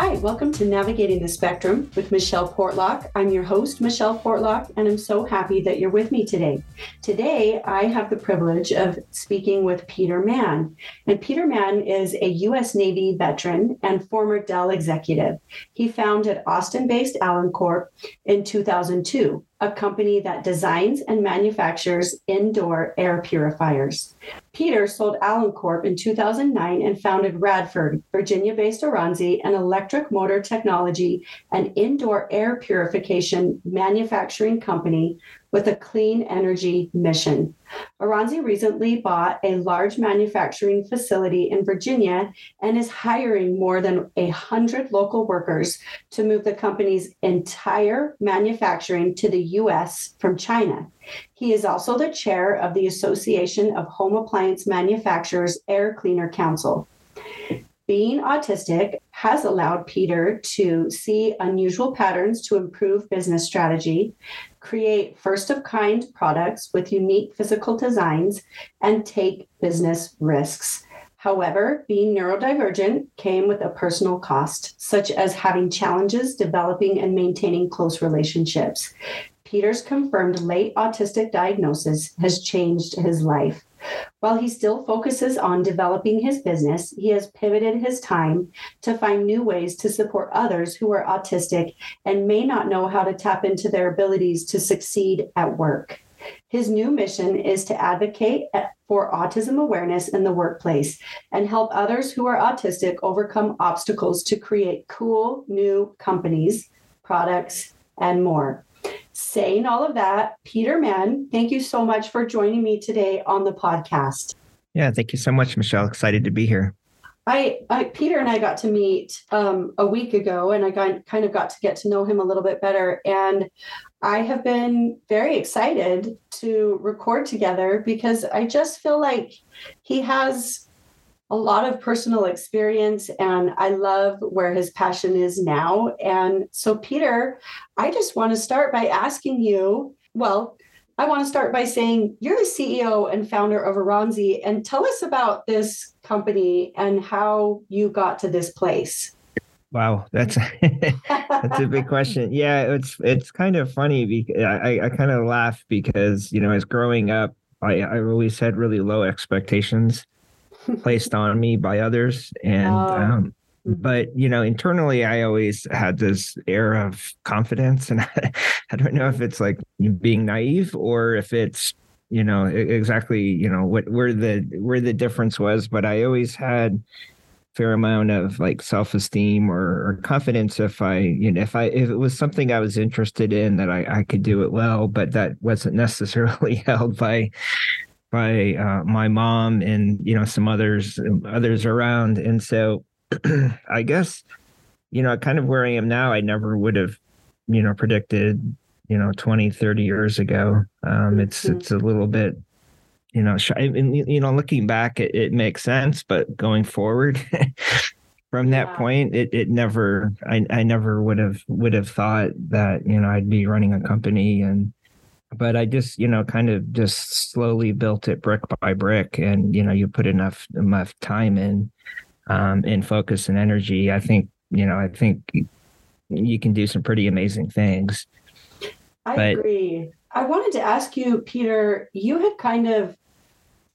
Hi, welcome to Navigating the Spectrum with Michele Portlock. I'm your host, Michele Portlock, and I'm so happy that you're with me today. Today, I have the privilege of speaking with Peter Mann. And Peter Mann is a U.S. Navy veteran and former Dell executive. He founded Austin based Alen Corp in 2002 a company that designs and manufactures indoor air purifiers. Peter sold Alen Corp in 2009 and founded Radford, Virginia based Oransi, an electric motor technology and indoor air purification manufacturing company with a clean energy mission. Oransi recently bought a large manufacturing facility in Virginia and is hiring more than a hundred local workers to move the company's entire manufacturing to the US from China. He is also the chair of the Association of Home Appliance Manufacturers Air Cleaner Council. Being autistic has allowed Peter to see unusual patterns to improve business strategy, create first of kind products with unique physical designs, and take business risks. However, being neurodivergent came with a personal cost, such as having challenges developing and maintaining close relationships. Peter's confirmed late autistic diagnosis has changed his life. While he still focuses on developing his business, he has pivoted his time to find new ways to support others who are autistic and may not know how to tap into their abilities to succeed at work. His new mission is to advocate for autism awareness in the workplace and help others who are autistic overcome obstacles to create cool new companies, products, and more. Saying all of that, Peter Mann, thank you so much for joining me today on the podcast. Yeah, thank you so much, Michele. Excited to be here. I, I Peter and I got to meet um, a week ago, and I got, kind of got to get to know him a little bit better. And I have been very excited to record together because I just feel like he has a lot of personal experience and I love where his passion is now. And so, Peter, I just want to start by asking you well, I want to start by saying you're the CEO and founder of Oransi, and tell us about this company and how you got to this place. Wow, that's that's a big question. Yeah, it's it's kind of funny because I, I kind of laugh because you know as growing up, I I always had really low expectations placed on me by others. And oh. um, but you know internally i always had this air of confidence. And I, I don't know if it's like being naive or if it's you know exactly you know what where the where the difference was. But i always had fair amount of like self-esteem or, or, confidence if i you know if i if it was something i was interested in that i i could do it well but that wasn't necessarily held by by uh, my mom and you know some others others around and so i guess you know kind of where i am now i never would have you know predicted you know 20 30 years ago um it's mm-hmm. it's a little bit you know and, you know looking back it, it makes sense but going forward from that yeah. point it it never i i never would have would have thought that you know i'd be running a company and but I just, you know, kind of just slowly built it brick by brick. And, you know, you put enough enough time in um in focus and energy. I think, you know, I think you can do some pretty amazing things. I but, agree. I wanted to ask you, Peter, you had kind of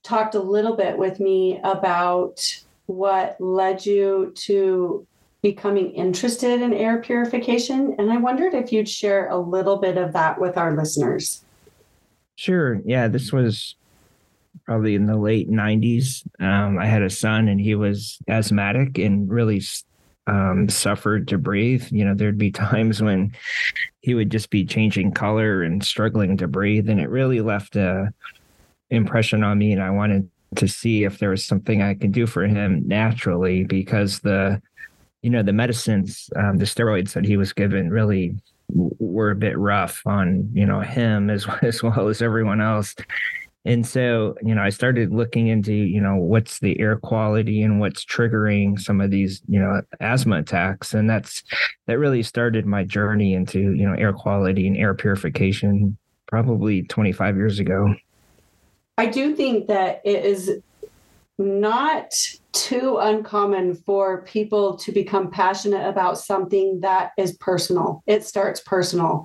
talked a little bit with me about what led you to becoming interested in air purification. And I wondered if you'd share a little bit of that with our listeners. Sure. Yeah, this was probably in the late 90s. Um, I had a son and he was asthmatic and really um, suffered to breathe. You know, there'd be times when he would just be changing color and struggling to breathe. And it really left a impression on me. And I wanted to see if there was something I could do for him naturally because the, you know, the medicines, um, the steroids that he was given really were a bit rough on you know him as as well as everyone else. And so you know i started looking into you know what's the air quality and what's triggering some of these you know asthma attacks. And that's that really started my journey into you know air quality and air purification probably 25 years ago. I do think that it is not too uncommon for people to become passionate about something that is personal. It starts personal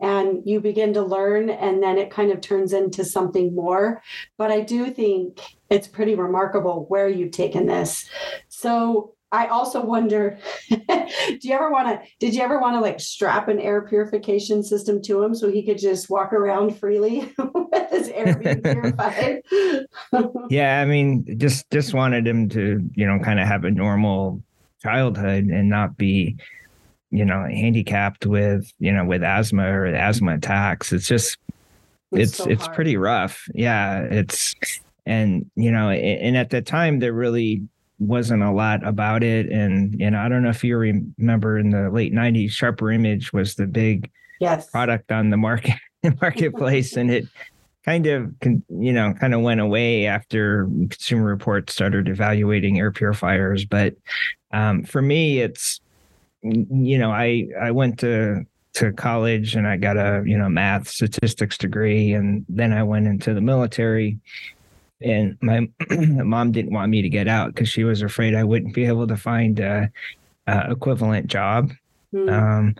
and you begin to learn, and then it kind of turns into something more. But I do think it's pretty remarkable where you've taken this. So, I also wonder, do you ever want to, did you ever want to like strap an air purification system to him so he could just walk around freely with his air being purified? yeah. I mean, just, just wanted him to, you know, kind of have a normal childhood and not be, you know, handicapped with, you know, with asthma or asthma attacks. It's just, it's, it's, so it's pretty rough. Yeah. It's, and, you know, and at the time they're really, wasn't a lot about it. And, and I don't know if you remember in the late 90s, Sharper Image was the big yes. product on the market marketplace. and it kind of, you know, kind of went away after Consumer Reports started evaluating air purifiers. But um, for me, it's, you know, I, I went to, to college and I got a, you know, math statistics degree. And then I went into the military and my mom didn't want me to get out because she was afraid I wouldn't be able to find a, a equivalent job. Mm. Um,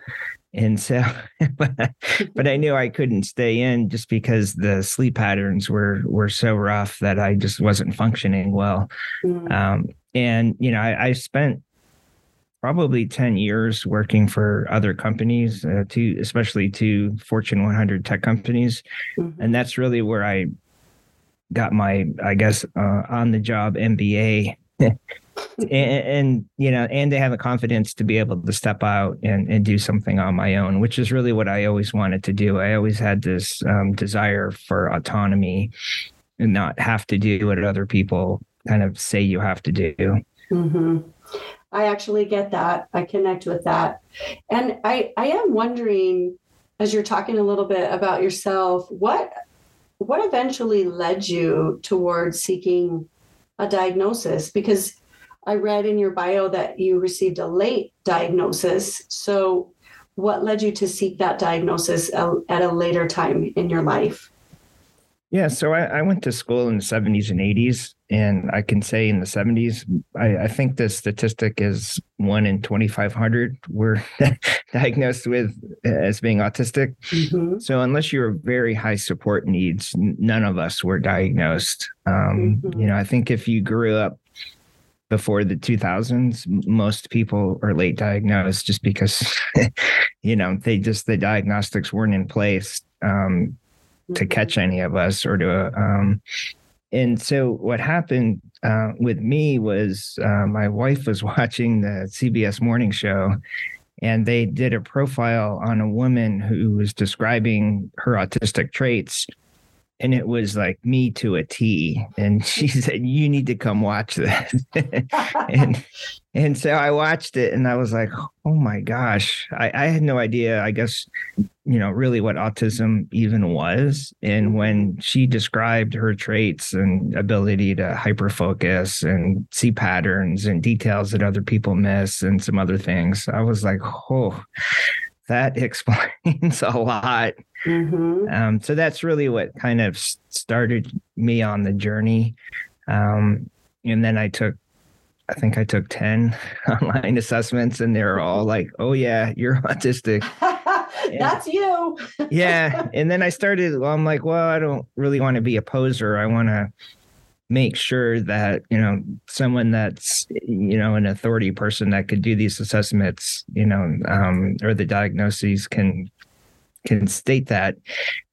and so, but, I knew I couldn't stay in just because the sleep patterns were were so rough that I just wasn't functioning well. Mm. Um, and you know, I, I, spent probably ten years working for other companies, uh, to especially to Fortune 100 tech companies, mm-hmm. and that's really where I got my, I guess, uh, on the job MBA. and, and, you know and they have the confidence to be able to step out and, and do something on my own which is really what i always wanted to do i always had this um, desire for autonomy and not have to do what other people kind of say you have to do mm-hmm. i actually get that i connect with that and i i am wondering as you're talking a little bit about yourself what what eventually led you towards seeking a diagnosis? Because I read in your bio that you received a late diagnosis. So, what led you to seek that diagnosis at a later time in your life? Yeah, so I, I, went to school in the 70s and 80s, and I can say in the 70s, I, I think the statistic is one in 2,500 were diagnosed with as being autistic. Mm-hmm. So unless you were very high support needs, none of us were diagnosed. Um, mm-hmm. You know, I think if you grew up before the 2000s, most people are late diagnosed just because, you know, they just the diagnostics weren't in place. Um, to catch any of us or to um, and so what happened uh, with me was uh, my wife was watching the CBS morning show and they did a profile on a woman who was describing her autistic traits and it was like me to a T. And she said, "You need to come watch this." and and so I watched it, and I was like, "Oh my gosh!" I, I had no idea. I guess you know really what autism even was. And mm-hmm. when she described her traits and ability to hyper focus and see patterns and details that other people miss, and some other things, I was like, "Oh." that explains a lot. Mm-hmm. Um, so that's really what kind of started me on the journey. Um, and then I took, I think I took 10 online assessments, and they're all like, oh, yeah, you're autistic. that's you. yeah. And then I started, well, I'm like, well, I don't really want to be a poser. I want to make sure that you know someone that's you know an authority person that could do these assessments you know um, or the diagnoses can can state that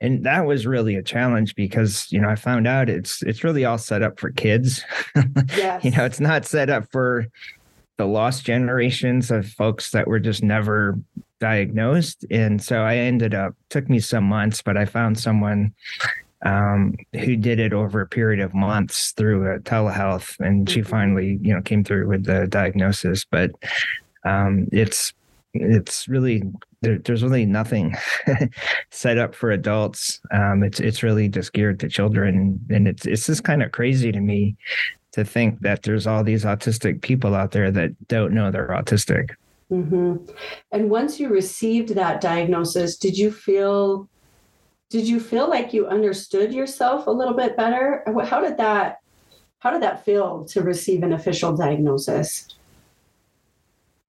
and that was really a challenge because you know i found out it's it's really all set up for kids yes. you know it's not set up for the lost generations of folks that were just never diagnosed and so i ended up took me some months but i found someone um, who did it over a period of months through a telehealth, and she mm-hmm. finally, you know, came through with the diagnosis. But um, it's it's really there, there's really nothing set up for adults. Um, it's it's really just geared to children, and it's it's just kind of crazy to me to think that there's all these autistic people out there that don't know they're autistic. Mm-hmm. And once you received that diagnosis, did you feel did you feel like you understood yourself a little bit better how did that how did that feel to receive an official diagnosis?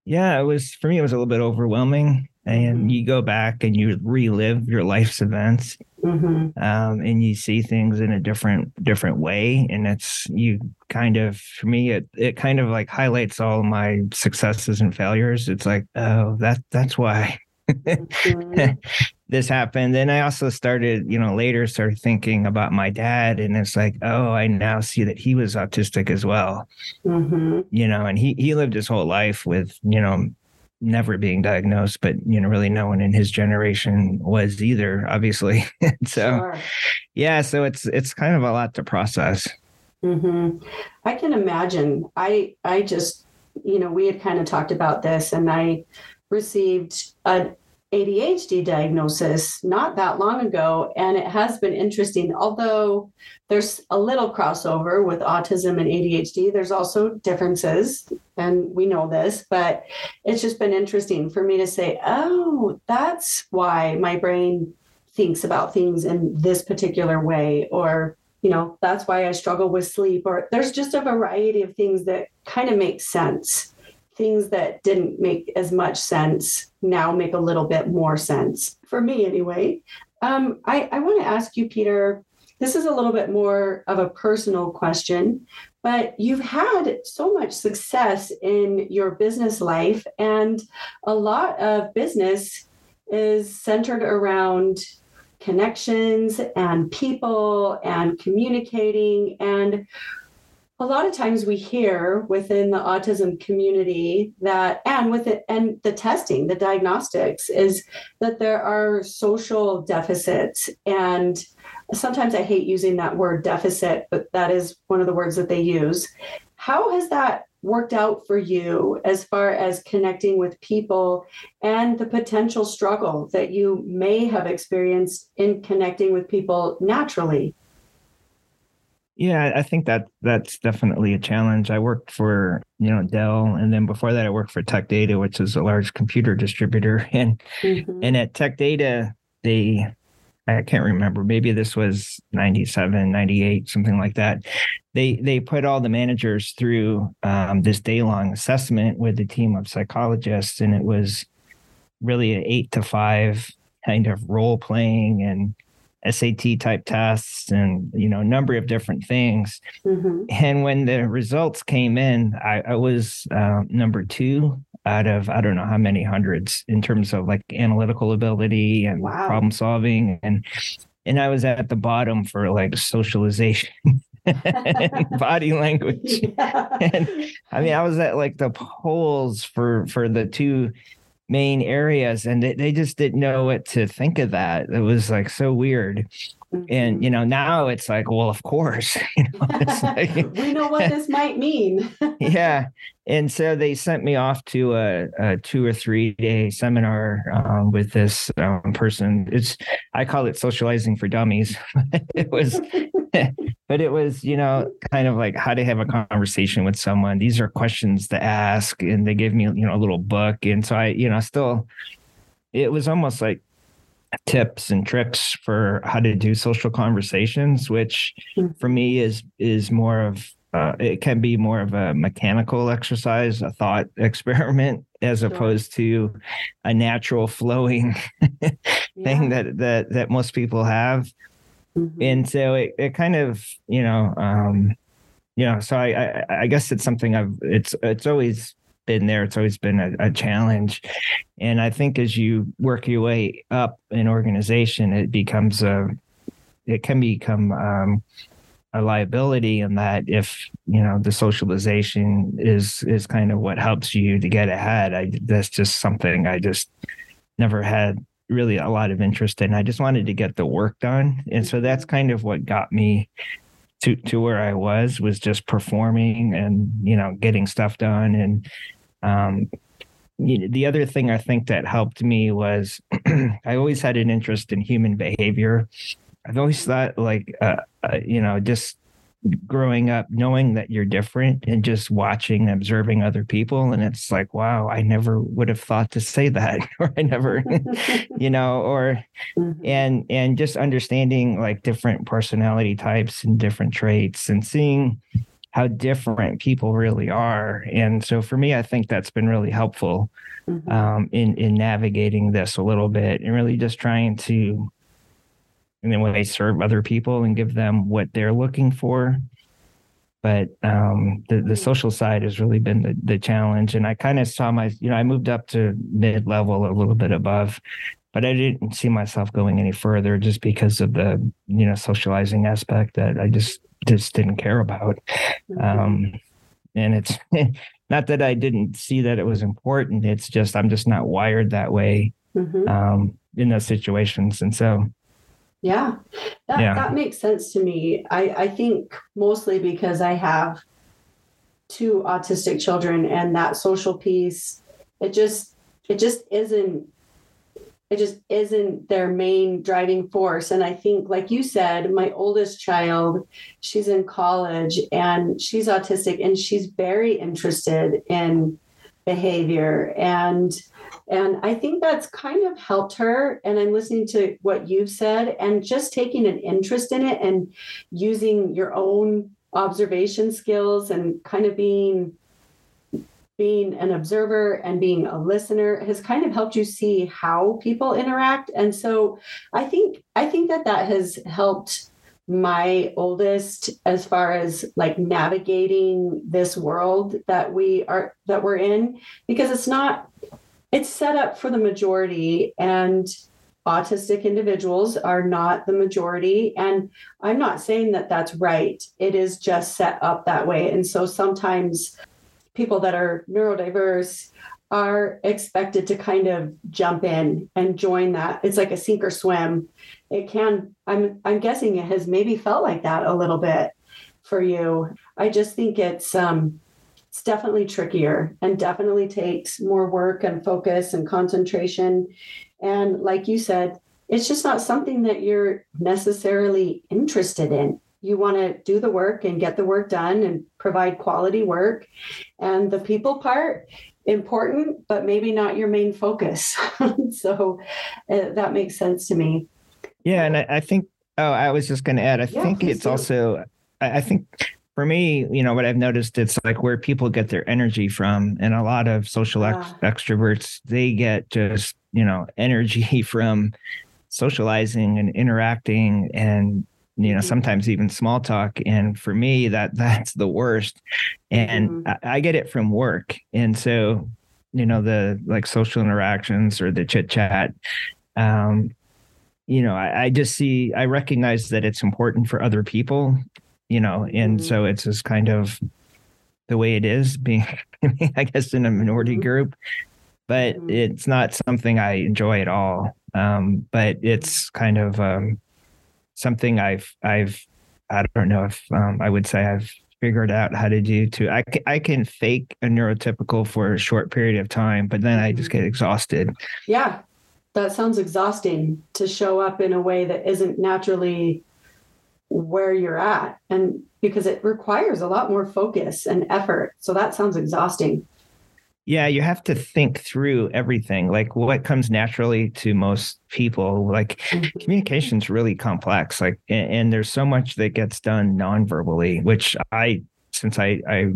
Yeah, it was for me. It was a little bit overwhelming, and mm-hmm. you go back and you relive your life's events, mm-hmm. um, and you see things in a different different way. And it's you kind of for me, it it kind of like highlights all my successes and failures. It's like, oh, that that's why. mm-hmm. this happened. then I also started, you know, later started thinking about my dad. And it's like, oh, I now see that he was autistic as well. Mm-hmm. You know, and he he lived his whole life with, you know, never being diagnosed, but you know, really no one in his generation was either, obviously. so sure. yeah, so it's it's kind of a lot to process. Mm-hmm. I can imagine. I I just, you know, we had kind of talked about this and I received a ADHD diagnosis not that long ago, and it has been interesting. Although there's a little crossover with autism and ADHD, there's also differences, and we know this, but it's just been interesting for me to say, oh, that's why my brain thinks about things in this particular way, or you know, that's why I struggle with sleep, or there's just a variety of things that kind of make sense things that didn't make as much sense now make a little bit more sense for me anyway. Um, I, I want to ask you, Peter, this is a little bit more of a personal question, but you've had so much success in your business life, and a lot of business is centered around connections and people and communicating and a lot of times we hear within the autism community that and with it and the testing the diagnostics is that there are social deficits. And sometimes i hate using that word deficit but that is one of the words that they use. How has that worked out for you as far as connecting with people and the potential struggle that you may have experienced in connecting with people naturally yeah, I think that that's definitely a challenge. I worked for, you know, Dell and then before that I worked for Tech Data, which is a large computer distributor. And mm-hmm. and at Tech Data, they I can't remember, maybe this was 97, 98, something like that. They they put all the managers through um, this day-long assessment with a team of psychologists and it was really an 8 to 5 kind of role playing and SAT type tests and you know a number of different things. Mm-hmm. And when the results came in, I, I was uh, number two out of I don't know how many hundreds in terms of like analytical ability and wow. problem solving and and I was at the bottom for like socialization. body language. Yeah. And I mean, I was at like the poles for for the two main areas and they, they just didn't know what to think of that it was like so weird. And you know now it's like well of course you know, like, we know what this might mean. Yeah. And so they sent me off to a, a two or three day seminar um, with this um, person. It's i call it socializing for dummies it was but it was you know kind of like how to have a conversation with someone. These are questions to ask and they gave me you know a little book. And so i you know still it was almost like tips and tricks for how to do social conversations which hmm. for me is is more of uh, it can be more of a mechanical exercise, a thought experiment, as opposed to a natural flowing thing yeah. that that that most people have. Mm-hmm. And so it, it kind of, you know, um, you know, so I, I, I guess it's something I've, it's, it's always been there. It's always been a, a, challenge. And I think as you work your way up an organization, it becomes a, it can become, um, a liability in that if you know the socialization is is kind of what helps you to get ahead i that's just something i just never had really a lot of interest in. I just wanted to get the work done. And so that's kind of what got me to to where I was was just performing and you know getting stuff done and um you know, the other thing I think that helped me was I always had an interest in human behavior. I've always thought like uh, uh, you know just growing up knowing that you're different and just watching observing other people and it's like wow i never would have thought to say that or i never you know or mm-hmm. and and just understanding like different personality types and different traits and seeing how different people really are. And so for me, I think that's been really helpful mm-hmm. um, in in navigating this a little bit and really just trying to in a way serve other people and give them what they're looking for. But um, the the mm-hmm. social side has really been the the challenge. And I kind of saw my you know I moved up to mid level a little bit above but I didn't see myself going any further just because of the you know socializing aspect that I just just didn't care about. Mm-hmm. Um, and it's not that I didn't see that it was important. It's just I'm just not wired that way mm-hmm. um, in those situations, and so. Yeah, that yeah. that makes sense to me. I I think mostly because I have two autistic children, and that social piece, it just it just isn't it just isn't their main driving force. And i think like you said my oldest child she's in college and she's autistic and she's very interested in behavior. And and i think that's kind of helped her. And i'm listening to what you've said and just taking an interest in it and using your own observation skills and kind of being being an observer and being a listener has kind of helped you see how people interact. And so i think i think that that has helped my oldest as far as like navigating this world that we are that we're in because it's not it's set up for the majority and autistic individuals are not the majority. And i'm not saying that that's right. It is just set up that way. And so sometimes people that are neurodiverse are expected to kind of jump in and join that. It's like a sink or swim. It can I'm I'm guessing it has maybe felt like that a little bit for you. I just think it's um it's definitely trickier and definitely takes more work and focus and concentration and like you said, it's just not something that you're necessarily interested in you want to do the work and get the work done and provide quality work and the people part important but maybe not your main focus so uh, that makes sense to me yeah and i, I think oh i was just going to add i yeah, think it's do. also I, I think for me, you know, what I've noticed, it's like where people get their energy from. And a lot of social ex- extroverts, they get just, you know, energy from socializing and interacting and you know mm-hmm. sometimes even small talk and for me that that's the worst and mm-hmm. I, I, get it from work and so you know the like social interactions or the chit chat um you know I, I, just see i recognize that it's important for other people you know and mm-hmm. so it's just kind of the way it is being i guess in a minority mm-hmm. group but mm-hmm. it's not something i enjoy at all um but it's kind of um something I've I've I don't know if um, I would say I've figured out how to do to I, I can fake a neurotypical for a short period of time but then i just get exhausted. Yeah that sounds exhausting to show up in a way that isn't naturally where you're at and because it requires a lot more focus and effort so that sounds exhausting yeah, you have to think through everything, like what comes naturally to most people. Like mm-hmm. communication is really complex. Like, and, and, there's so much that gets done non-verbally, which I, since I, I,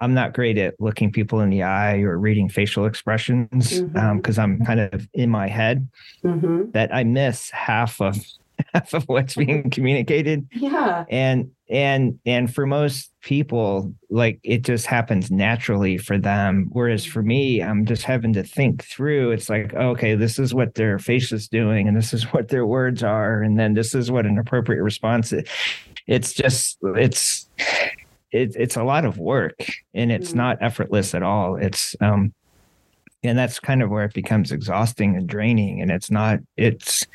I'm not great at looking people in the eye or reading facial expressions, mm-hmm. because um, I'm kind of in my head. Mm-hmm. That I miss half of half of what's being communicated. Yeah. And and and for most people like it just happens naturally for them whereas for me i'm just having to think through it's like okay this is what their face is doing and this is what their words are and then this is what an appropriate response is it's just it's it, it's a lot of work and it's mm-hmm. not effortless at all it's um and that's kind of where it becomes exhausting and draining and it's not it's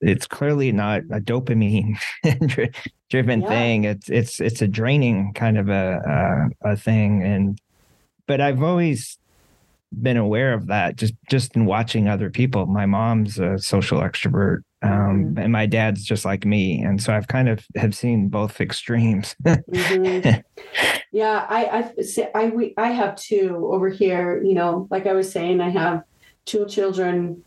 it's clearly not a dopamine driven yeah. thing. It's it's it's a draining kind of a, a, a thing, and but I've always been aware of that just just in watching other people. My mom's a social extrovert, um, mm-hmm. and my dad's just like me, and so I've kind of have seen both extremes. mm-hmm. Yeah, I I I we, I have two over here. You know, like I was saying, I have two children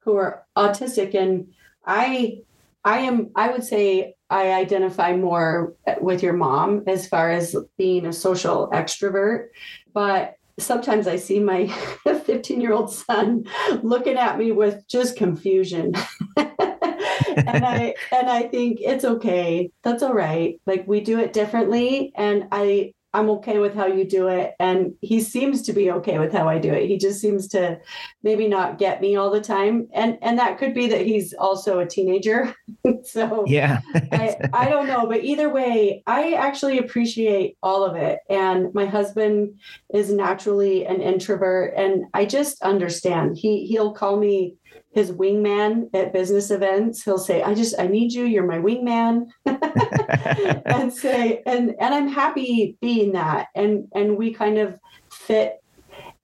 who are autistic, and I I am, I would say I identify more with your mom as far as being a social extrovert. But sometimes I see my 15 year old son looking at me with just confusion. and I and I think it's okay. That's all right. Like we do it differently and I I'm okay with how you do it. And he seems to be okay with how I do it. He just seems to maybe not get me all the time. And and that could be that he's also a teenager. so yeah. I, I don't know. But either way, I actually appreciate all of it. And my husband is naturally an introvert. And I just understand. He he'll call me his wingman at business events. He'll say, I just, I need you. You're my wingman. and say, and, and I'm happy being that. And, and we kind of fit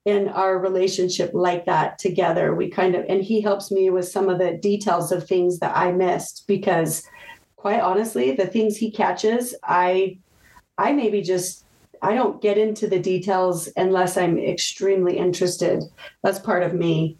in our relationship like that together. We kind of, and he helps me with some of the details of things that I missed because quite honestly, the things he catches, I, I maybe just I don't get into the details unless I'm extremely interested. That's part of me,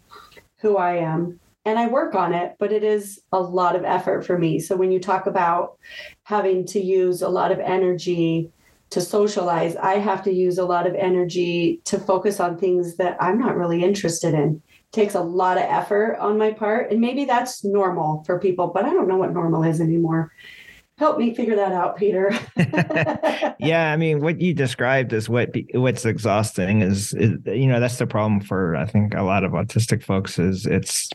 who I am and I work on it, but it is a lot of effort for me. So when you talk about having to use a lot of energy to socialize, I have to use a lot of energy to focus on things that I'm not really interested in. It takes a lot of effort on my part, and maybe that's normal for people, but I don't know what normal is anymore. Help me figure that out, Peter. yeah, I mean, what you described is what what's exhausting is, is you know that's the problem for I think a lot of autistic folks is it's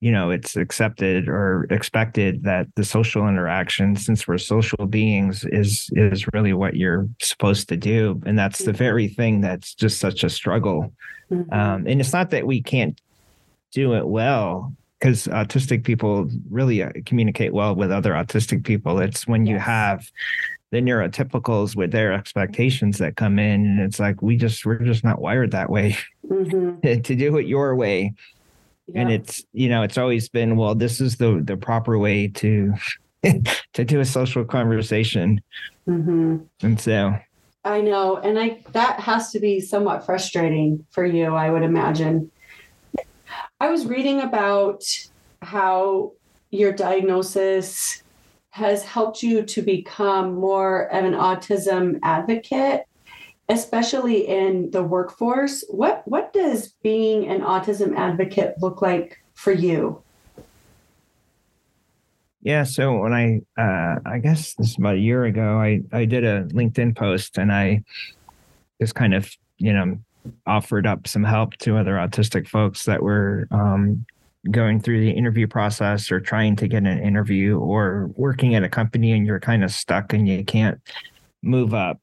you know it's accepted or expected that the social interaction since we're social beings is is really what you're supposed to do and that's the very thing that's just such a struggle mm-hmm. um, and it's not that we can't do it well because autistic people really uh, communicate well with other autistic people it's when yes. you have the neurotypicals with their expectations that come in and it's like we just we're just not wired that way mm-hmm. to do it your way and it's you know it's always been well this is the the proper way to to do a social conversation mm-hmm. and so i know and i that has to be somewhat frustrating for you i would imagine i was reading about how your diagnosis has helped you to become more of an autism advocate especially in the workforce. What what does being an autism advocate look like for you? Yeah so when i uh, i guess this is about a year ago i i did a linkedin post and i just kind of you know offered up some help to other autistic folks that were um, going through the interview process or trying to get an interview or working at a company and you're kind of stuck and you can't move up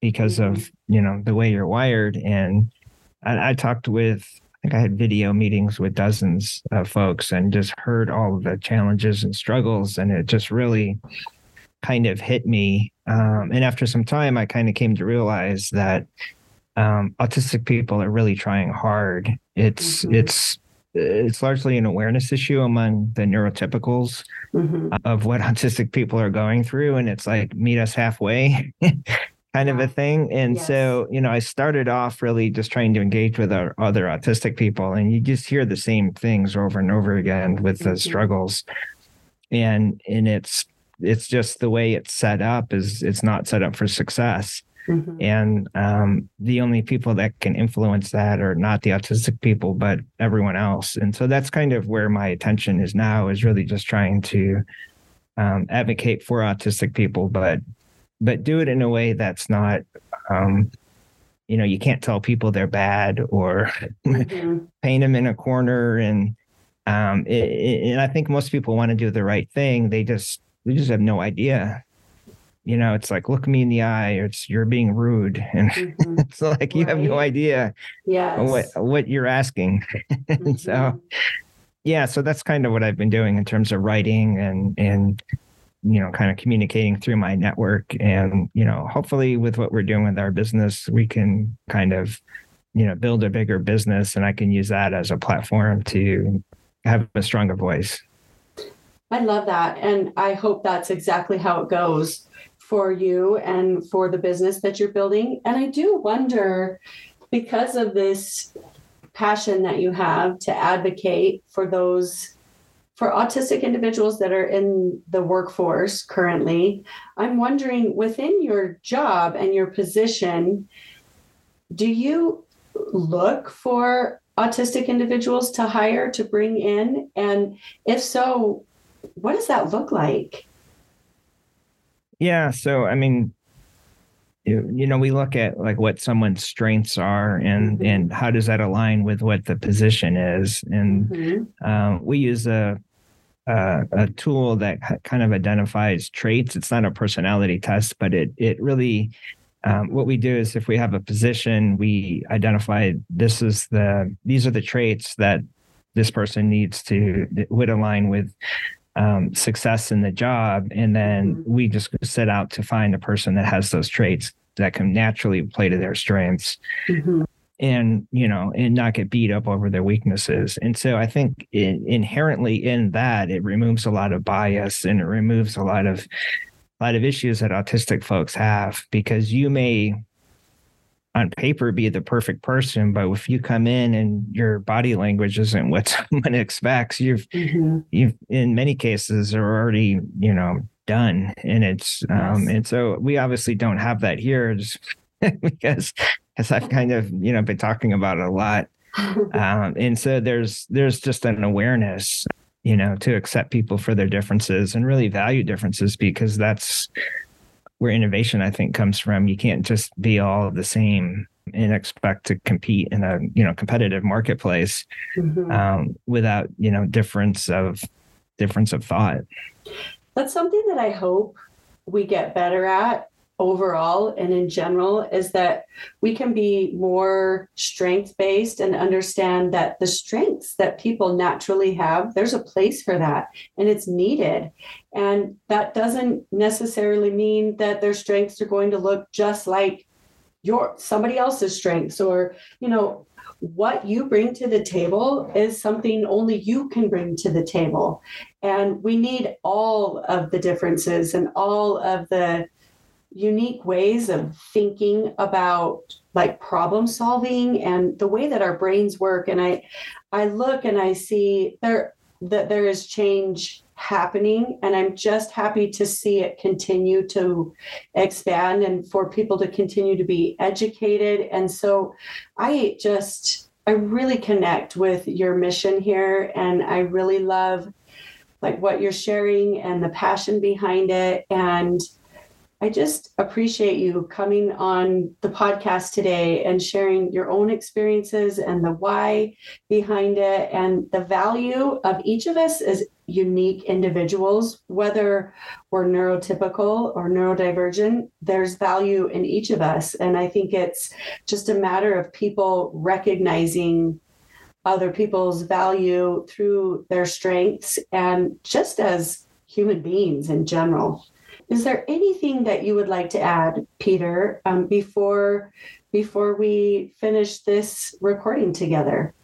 because of mm-hmm. you know the way you're wired and I, I, talked with i think i had video meetings with dozens of folks and just heard all of the challenges and struggles and it just really kind of hit me um, and after some time i kind of came to realize that um, autistic people are really trying hard it's mm-hmm. it's it's largely an awareness issue among the neurotypicals mm-hmm. of what autistic people are going through and it's like meet us halfway kind of a thing. And yes. so, you know, I started off really just trying to engage with our other autistic people, and you just hear the same things over and over again with the mm-hmm. struggles. And and it's it's just the way it's set up is it's not set up for success. Mm-hmm. And um, the only people that can influence that are not the autistic people, but everyone else. And so that's kind of where my attention is now is really just trying to um, advocate for autistic people, but but do it in a way that's not um, you know you can't tell people they're bad or mm-hmm. paint them in a corner and um, it, it, and i think most people want to do the right thing they just they just have no idea you know it's like look me in the eye it's you're being rude and mm-hmm. it's like right. you have no idea yes. what what you're asking mm-hmm. so yeah so that's kind of what i've been doing in terms of writing and and you know kind of communicating through my network and you know hopefully with what we're doing with our business we can kind of you know build a bigger business and i can use that as a platform to have a stronger voice i love that and i hope that's exactly how it goes for you and for the business that you're building and i do wonder because of this passion that you have to advocate for those for autistic individuals that are in the workforce currently, I'm wondering within your job and your position, do you look for autistic individuals to hire to bring in? And if so, what does that look like? Yeah. So, I mean, you, know, we look at like what someone's strengths are and Mhm. and how does that align with what the position is. And Mhm. um, we use a, a a tool that kind of identifies traits. It's not a personality test, but it it really um, what we do is if we have a position, we identify this is the these are the traits that this person needs to would align with um, success in the job, and then Mhm. we just set out to find a person that has those traits that can naturally play to their strengths Mhm. and you know and not get beat up over their weaknesses and so i think in, inherently in that it removes a lot of bias and it removes a lot of a lot of issues that autistic folks have because you may on paper be the perfect person but if you come in and your body language isn't what someone expects you've Mhm. you've in many cases are already you know done. And it's um and so we obviously don't have that here because as i've kind of you know been talking about it a lot. Um and so there's there's just an awareness you know to accept people for their differences and really value differences because that's where innovation i think comes from you can't just be all the same and expect to compete in a you know competitive marketplace Mhm. um, without you know difference of difference of thought. That's something that I hope we get better at overall and in general is that we can be more strength based and understand that the strengths that people naturally have, there's a place for that and it's needed. And that doesn't necessarily mean that their strengths are going to look just like your somebody else's strengths or, you know, what you bring to the table is something only you can bring to the table. And we need all of the differences and all of the unique ways of thinking about like problem solving and the way that our brains work. And I I look and I see there that there is change happening and I'm just happy to see it continue to expand and for people to continue to be educated. And so I just I really connect with your mission here and I really love like what you're sharing and the passion behind it and I just appreciate you coming on the podcast today and sharing your own experiences and the why behind it and the value of each of us as unique individuals, whether we're neurotypical or neurodivergent, there's value in each of us. And I think it's just a matter of people recognizing other people's value through their strengths and just as human beings in general. Is there anything that you would like to add, Peter, um, before before we finish this recording together?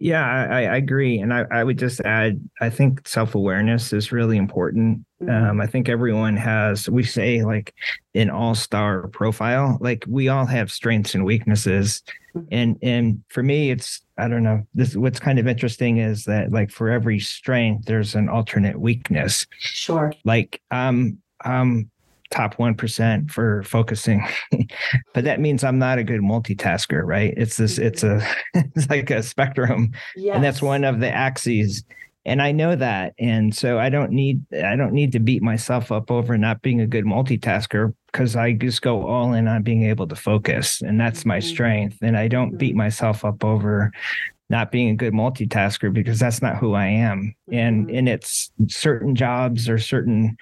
Yeah, I, I agree, and I, I would just add, I think self awareness is really important. Um, I think everyone has, we say like an all star profile, like we all have strengths and weaknesses, Mhm. and and for me, it's I don't know. This what's kind of interesting is that like for every strength, there's an alternate weakness. Sure. like um um top 1% for focusing but that means i'm not a good multitasker right it's this it's a it's like a spectrum Yes. and that's one of the axes and i know that and so i don't need i don't need to beat myself up over not being a good multitasker because i just go all in on being able to focus and that's my Mhm. strength and i don't beat myself up over not being a good multitasker because that's not who i am and Mhm. and it's certain jobs or certain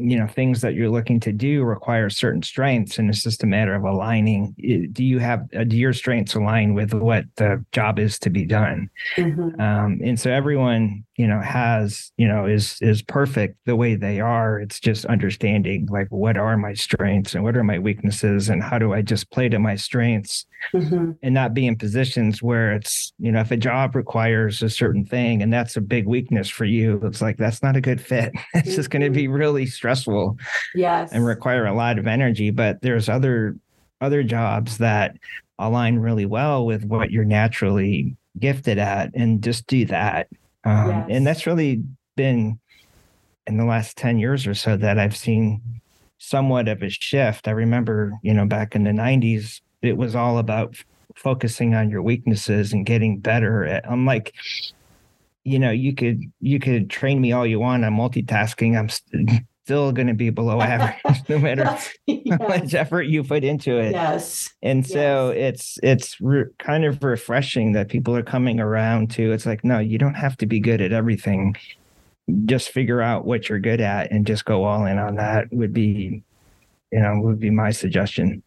you know things that you're looking to do require certain strengths and it's just a matter of aligning do you have uh, do your strengths align with what the job is to be done Mhm. um, and so everyone you know has you know is is perfect the way they are it's just understanding like what are my strengths and what are my weaknesses and how do i just play to my strengths Mhm. and not be in positions where it's you know if a job requires a certain thing and that's a big weakness for you it's like that's not a good fit it's just going to be really stressful Yes. and require a lot of energy but there's other other jobs that align really well with what you're naturally gifted at and just do that Um, yes. And that's really been in the last 10 years or so that I've seen somewhat of a shift. I remember, you know, back in the 90s, it was all about f- focusing on your weaknesses and getting better at, I'm like, you know, you could you could train me all you want I'm multitasking. I'm st- still going to be below average no matter yes. how much effort you put into it. Yes. And so yes. it's it's re- kind of refreshing that people are coming around to it's like no, you don't have to be good at everything just figure out what you're good at and just go all in on that would be you know would be my suggestion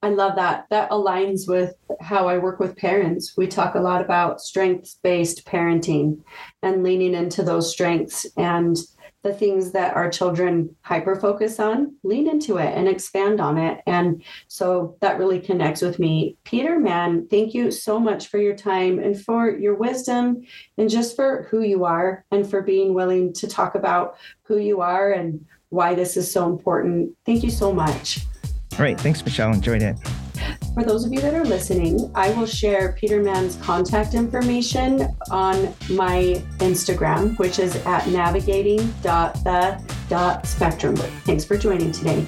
i love that that aligns with how i work with parents we talk a lot about strengths based parenting and leaning into those strengths and the things that our children hyper focus on, lean into it and expand on it. And so that really connects with me. Peter Mann, thank you so much for your time and for your wisdom and just for who you are and for being willing to talk about who you are and why this is so important. Thank you so much. All right. Thanks, Michele. Enjoyed it. For those of you that are listening, I will share Peter Mann's contact information on my Instagram, which is at navigating.the.spectrum. Thanks for joining today.